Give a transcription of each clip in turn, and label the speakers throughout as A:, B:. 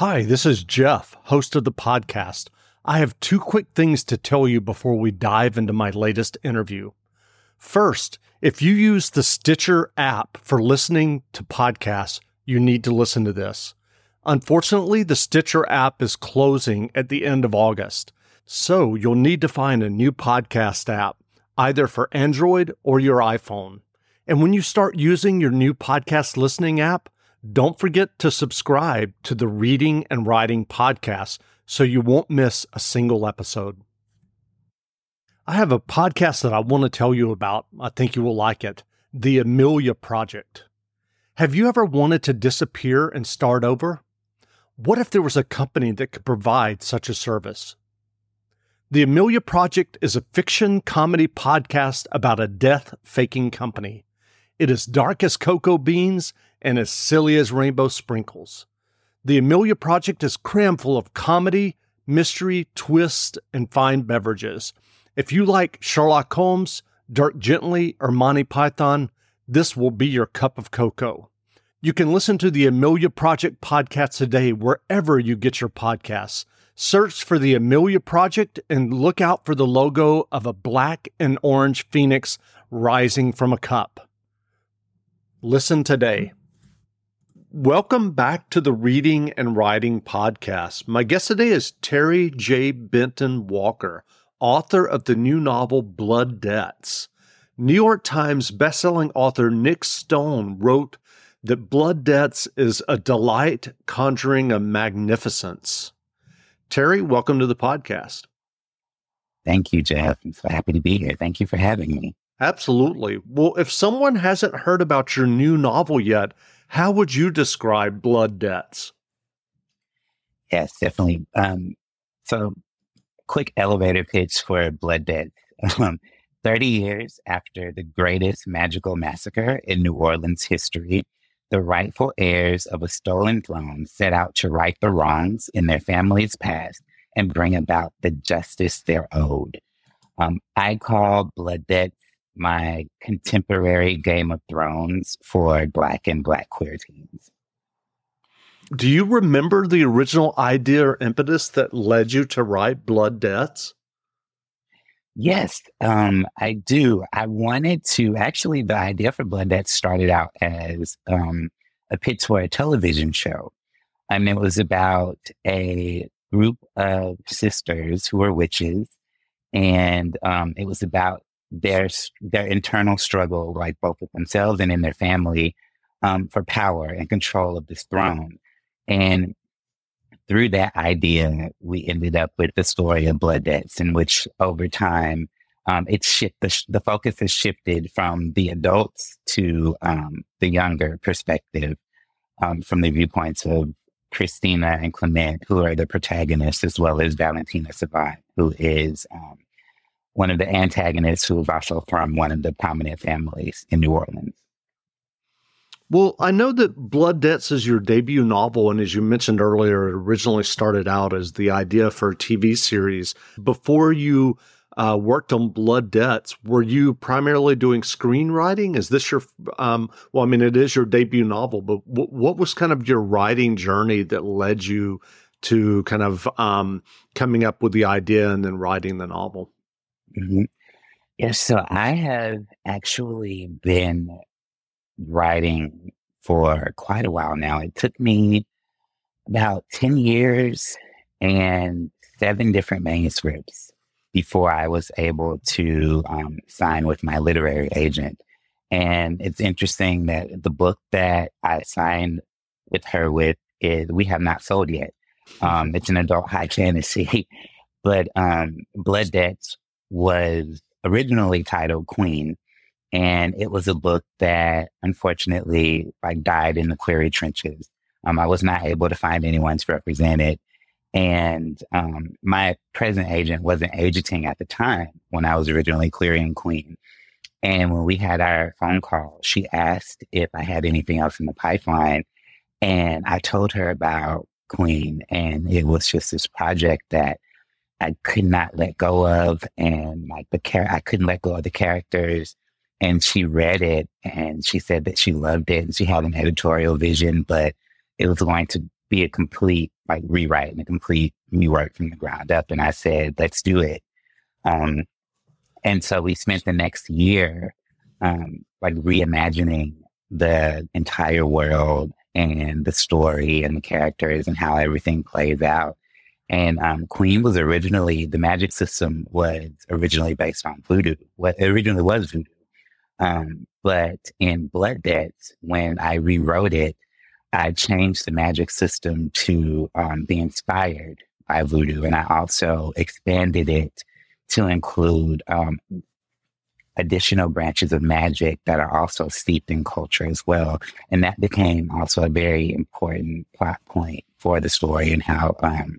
A: Hi, this is Jeff, host of the podcast. I have two quick things to tell you before we dive into my latest interview. First, if you use the Stitcher app for listening to podcasts, you need to listen to this. Unfortunately, the Stitcher app is closing at the end of August, so you'll need to find a new podcast app, either for Android or your iPhone. And when you start using your new podcast listening app, don't forget to subscribe to the Reading and Writing podcast so you won't miss a single episode. I have a podcast that I want to tell you about. I think you will like it The Amelia Project. Have you ever wanted to disappear and start over? What if there was a company that could provide such a service? The Amelia Project is a fiction comedy podcast about a death faking company. It is dark as cocoa beans and as silly as rainbow sprinkles. The Amelia Project is crammed full of comedy, mystery, twist, and fine beverages. If you like Sherlock Holmes, Dirk Gently, or Monty Python, this will be your cup of cocoa. You can listen to the Amelia Project podcast today wherever you get your podcasts. Search for the Amelia Project and look out for the logo of a black and orange phoenix rising from a cup. Listen today. Welcome back to the Reading and Writing Podcast. My guest today is Terry J. Benton Walker author of the new novel Blood Debts. New York Times bestselling author Nic Stone wrote that Blood Debts is a delight conjuring a magnificence. Terry, welcome to the podcast.
B: Thank you, Jeff. I'm so happy to be here. Thank you for having me.
A: Absolutely. Well, if someone hasn't heard about your new novel yet, how would you describe Blood Debts?
B: Yes, definitely. Um, so, quick elevator pitch for Blood Debt. Um, 30 years after the greatest magical massacre in New Orleans history, the rightful heirs of a stolen throne set out to right the wrongs in their family's past and bring about the justice they're owed. Um, I call Blood Debt my contemporary Game of Thrones for Black and Black queer teens.
A: Do you remember the original idea or impetus that led you to write Blood Debts?
B: Yes, um, I do. I wanted to actually, the idea for Blood Debts started out as um, a pitch for a television show. And it was about a group of sisters who were witches. And um, it was about their their internal struggle, like both with themselves and in their family, um, for power and control of this throne. And through that idea, we ended up with the story of blood debts, in which over time, um, it's shift, the, the focus has shifted from the adults to um, the younger perspective um, from the viewpoints of Christina and Clement, who are the protagonists, as well as Valentina Savant, who is um, one of the antagonists who is also from one of the prominent families in New Orleans.
A: Well, I know that Blood Debts is your debut novel, and as you mentioned earlier, it originally started out as the idea for a TV series. Before you uh, worked on Blood Debts, were you primarily doing screenwriting? Is this your, um, well, I mean, it is your debut novel, but w- what was kind of your writing journey that led you to kind of um, coming up with the idea and then writing the novel?
B: Mm-hmm. Yes, so I have actually been writing for quite a while now. It took me about 10 years and seven different manuscripts before I was able to um, sign with my literary agent. And it's interesting that the book that I signed with her with is we have not sold yet. Um, it's an adult high fantasy, but um, Blood Debts was originally titled Queen, and it was a book that unfortunately like died in the query trenches. Um, I was not able to find anyone to represent it. And um, my present agent wasn't agenting at the time when I was originally querying Queen. And when we had our phone call, she asked if I had anything else in the pipeline. And I told her about Queen. And it was just this project that I could not let go of. And like the char- I couldn't let go of the characters and she read it and she said that she loved it and she had an editorial vision, but it was going to be a complete like rewrite and a complete new work from the ground up. And I said, let's do it. Um, and so we spent the next year um, like reimagining the entire world and the story and the characters and how everything plays out. And um, Queen was originally the magic system was originally based on voodoo. What originally was voodoo, um, but in Blood Debts, when I rewrote it, I changed the magic system to um, be inspired by voodoo, and I also expanded it to include um, additional branches of magic that are also steeped in culture as well. And that became also a very important plot point for the story and how um,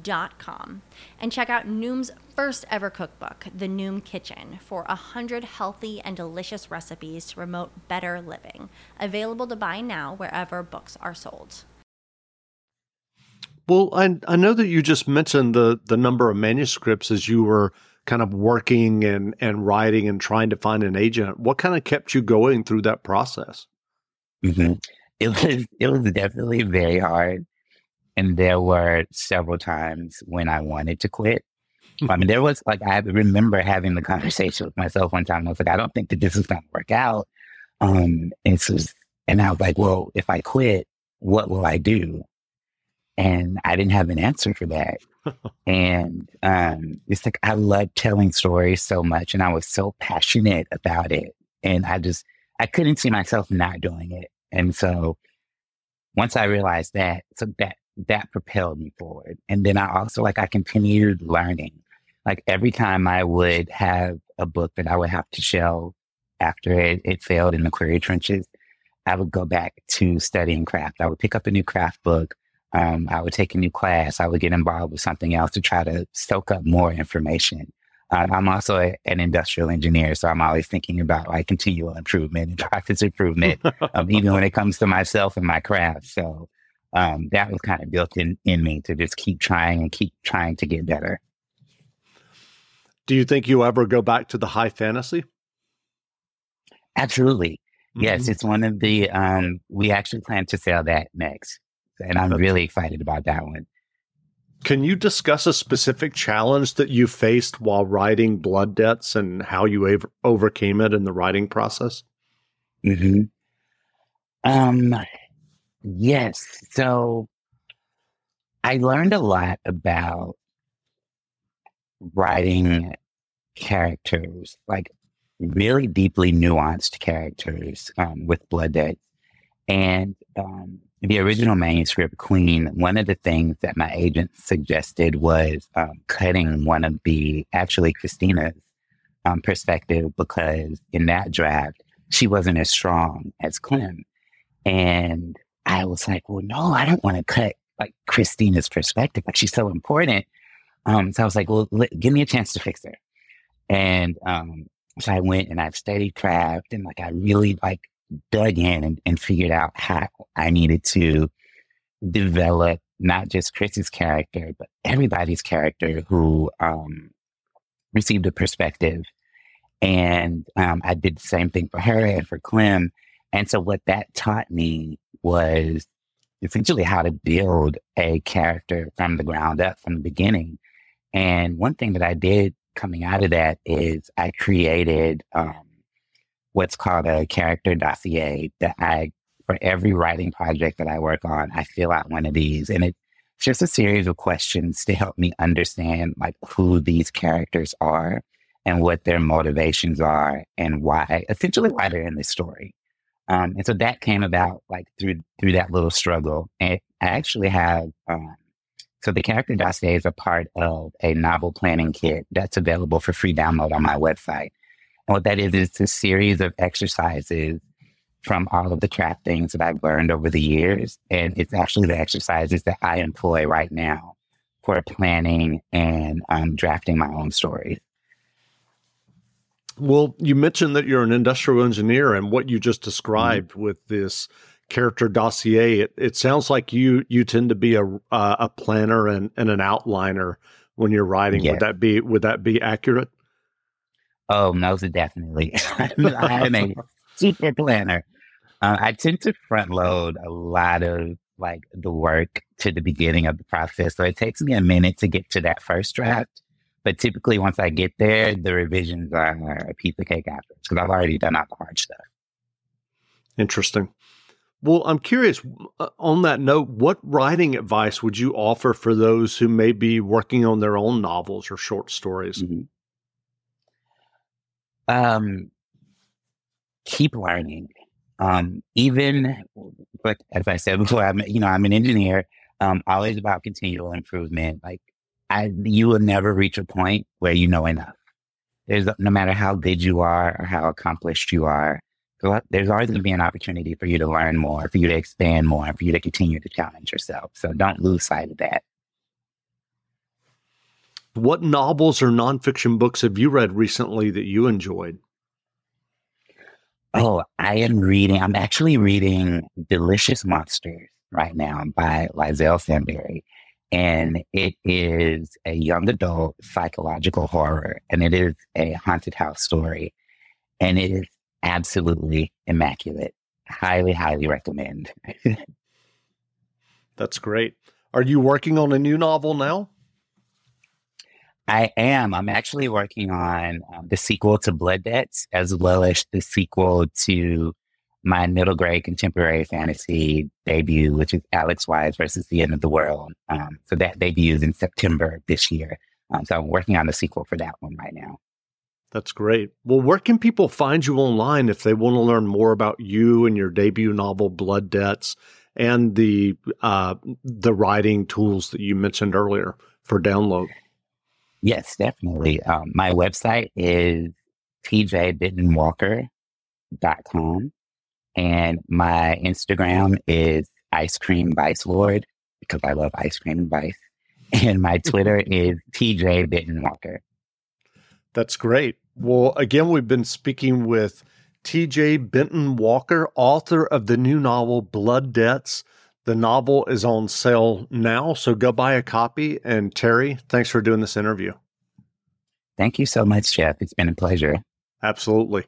C: Dot com and check out Noom's first ever cookbook, The Noom Kitchen, for a hundred healthy and delicious recipes to promote better living. Available to buy now wherever books are sold.
A: Well, I, I know that you just mentioned the the number of manuscripts as you were kind of working and and writing and trying to find an agent. What kind of kept you going through that process?
B: Mm-hmm. It was it was definitely very hard, and there were several times when I wanted to quit. I mean, there was like I remember having the conversation with myself one time. And I was like, I don't think that this is going to work out. Um, and so, and I was like, well, if I quit, what will I do? And I didn't have an answer for that. and um, it's like I love telling stories so much, and I was so passionate about it, and I just I couldn't see myself not doing it. And so once I realized that, so that that propelled me forward. And then I also like I continued learning. Like every time I would have a book that I would have to shelve after it, it failed in the query trenches, I would go back to studying craft. I would pick up a new craft book um, I would take a new class. I would get involved with something else to try to soak up more information. Uh, I'm also a, an industrial engineer, so I'm always thinking about like continual improvement and practice improvement, um, even when it comes to myself and my craft. So um, that was kind of built in in me to just keep trying and keep trying to get better.
A: Do you think you ever go back to the high fantasy?
B: Absolutely. Mm-hmm. Yes, it's one of the. Um, we actually plan to sell that next and I'm really excited about that one.
A: Can you discuss a specific challenge that you faced while writing Blood Debts and how you over- overcame it in the writing process?
B: Hmm. Um. Yes. So I learned a lot about writing characters, like really deeply nuanced characters um, with Blood Debts, and um, the original manuscript, Queen, one of the things that my agent suggested was um, cutting one of the, actually Christina's um, perspective, because in that draft, she wasn't as strong as Clem. And I was like, well, no, I don't want to cut like Christina's perspective. Like she's so important. Um, so I was like, well, give me a chance to fix her. And um, so I went and I studied craft and like I really like dug in and, and figured out how I needed to develop not just Chris's character, but everybody's character who um, received a perspective. And um, I did the same thing for her and for Clem. And so what that taught me was essentially how to build a character from the ground up from the beginning. And one thing that I did coming out of that is I created um, what's called a character dossier that I, for every writing project that I work on, I fill out one of these. And it's just a series of questions to help me understand like who these characters are and what their motivations are and why, essentially why they're in this story. Um, and so that came about like through through that little struggle. And I actually have um, so the character dossier is a part of a novel planning kit that's available for free download on my website. And what that is is a series of exercises from all of the trap things that I've learned over the years. And it's actually the exercises that I employ right now for planning and um, drafting my own stories.
A: Well, you mentioned that you're an industrial engineer, and what you just described mm-hmm. with this character dossier, it, it sounds like you you tend to be a uh, a planner and, and an outliner when you're writing. Yeah. Would that be would that be accurate?
B: Oh, most definitely. I'm a super planner. Uh, I tend to front load a lot of like the work to the beginning of the process, so it takes me a minute to get to that first draft. But typically, once I get there, the revisions are a piece of cake after because I've already done all the hard stuff.
A: Interesting. Well, I'm curious uh, on that note, what writing advice would you offer for those who may be working on their own novels or short stories? Mm-hmm.
B: Um, keep learning. Um, even, but as I said before, I'm you know I'm an engineer. Um, always about continual improvement. Like I, you will never reach a point where you know enough. There's no matter how good you are or how accomplished you are, there's always going to be an opportunity for you to learn more, for you to expand more, for you to continue to challenge yourself. So don't lose sight of that.
A: What novels or nonfiction books have you read recently that you enjoyed?
B: Oh, I am reading, I'm actually reading Delicious Monsters right now by Liselle Sambury. And it is a young adult psychological horror, and it is a haunted house story. And it is absolutely immaculate. Highly, highly recommend.
A: That's great. Are you working on a new novel now?
B: I am. I'm actually working on um, the sequel to Blood Debts as well as the sequel to my middle grade contemporary fantasy debut, which is Alex Wise versus the End of the World. Um, so that debuts in September this year. Um, so I'm working on the sequel for that one right now.
A: That's great. Well, where can people find you online if they want to learn more about you and your debut novel, Blood Debts, and the uh, the writing tools that you mentioned earlier for download?
B: Yes, definitely. Um, my website is tjbentonwalker.com and my Instagram is ice cream vice lord because I love ice cream and vice. And my Twitter is TJ Bentonwalker.
A: That's great. Well, again, we've been speaking with TJ Benton Walker, author of the new novel Blood Debts. The novel is on sale now, so go buy a copy. And Terry, thanks for doing this interview.
B: Thank you so much, Jeff. It's been a pleasure.
A: Absolutely.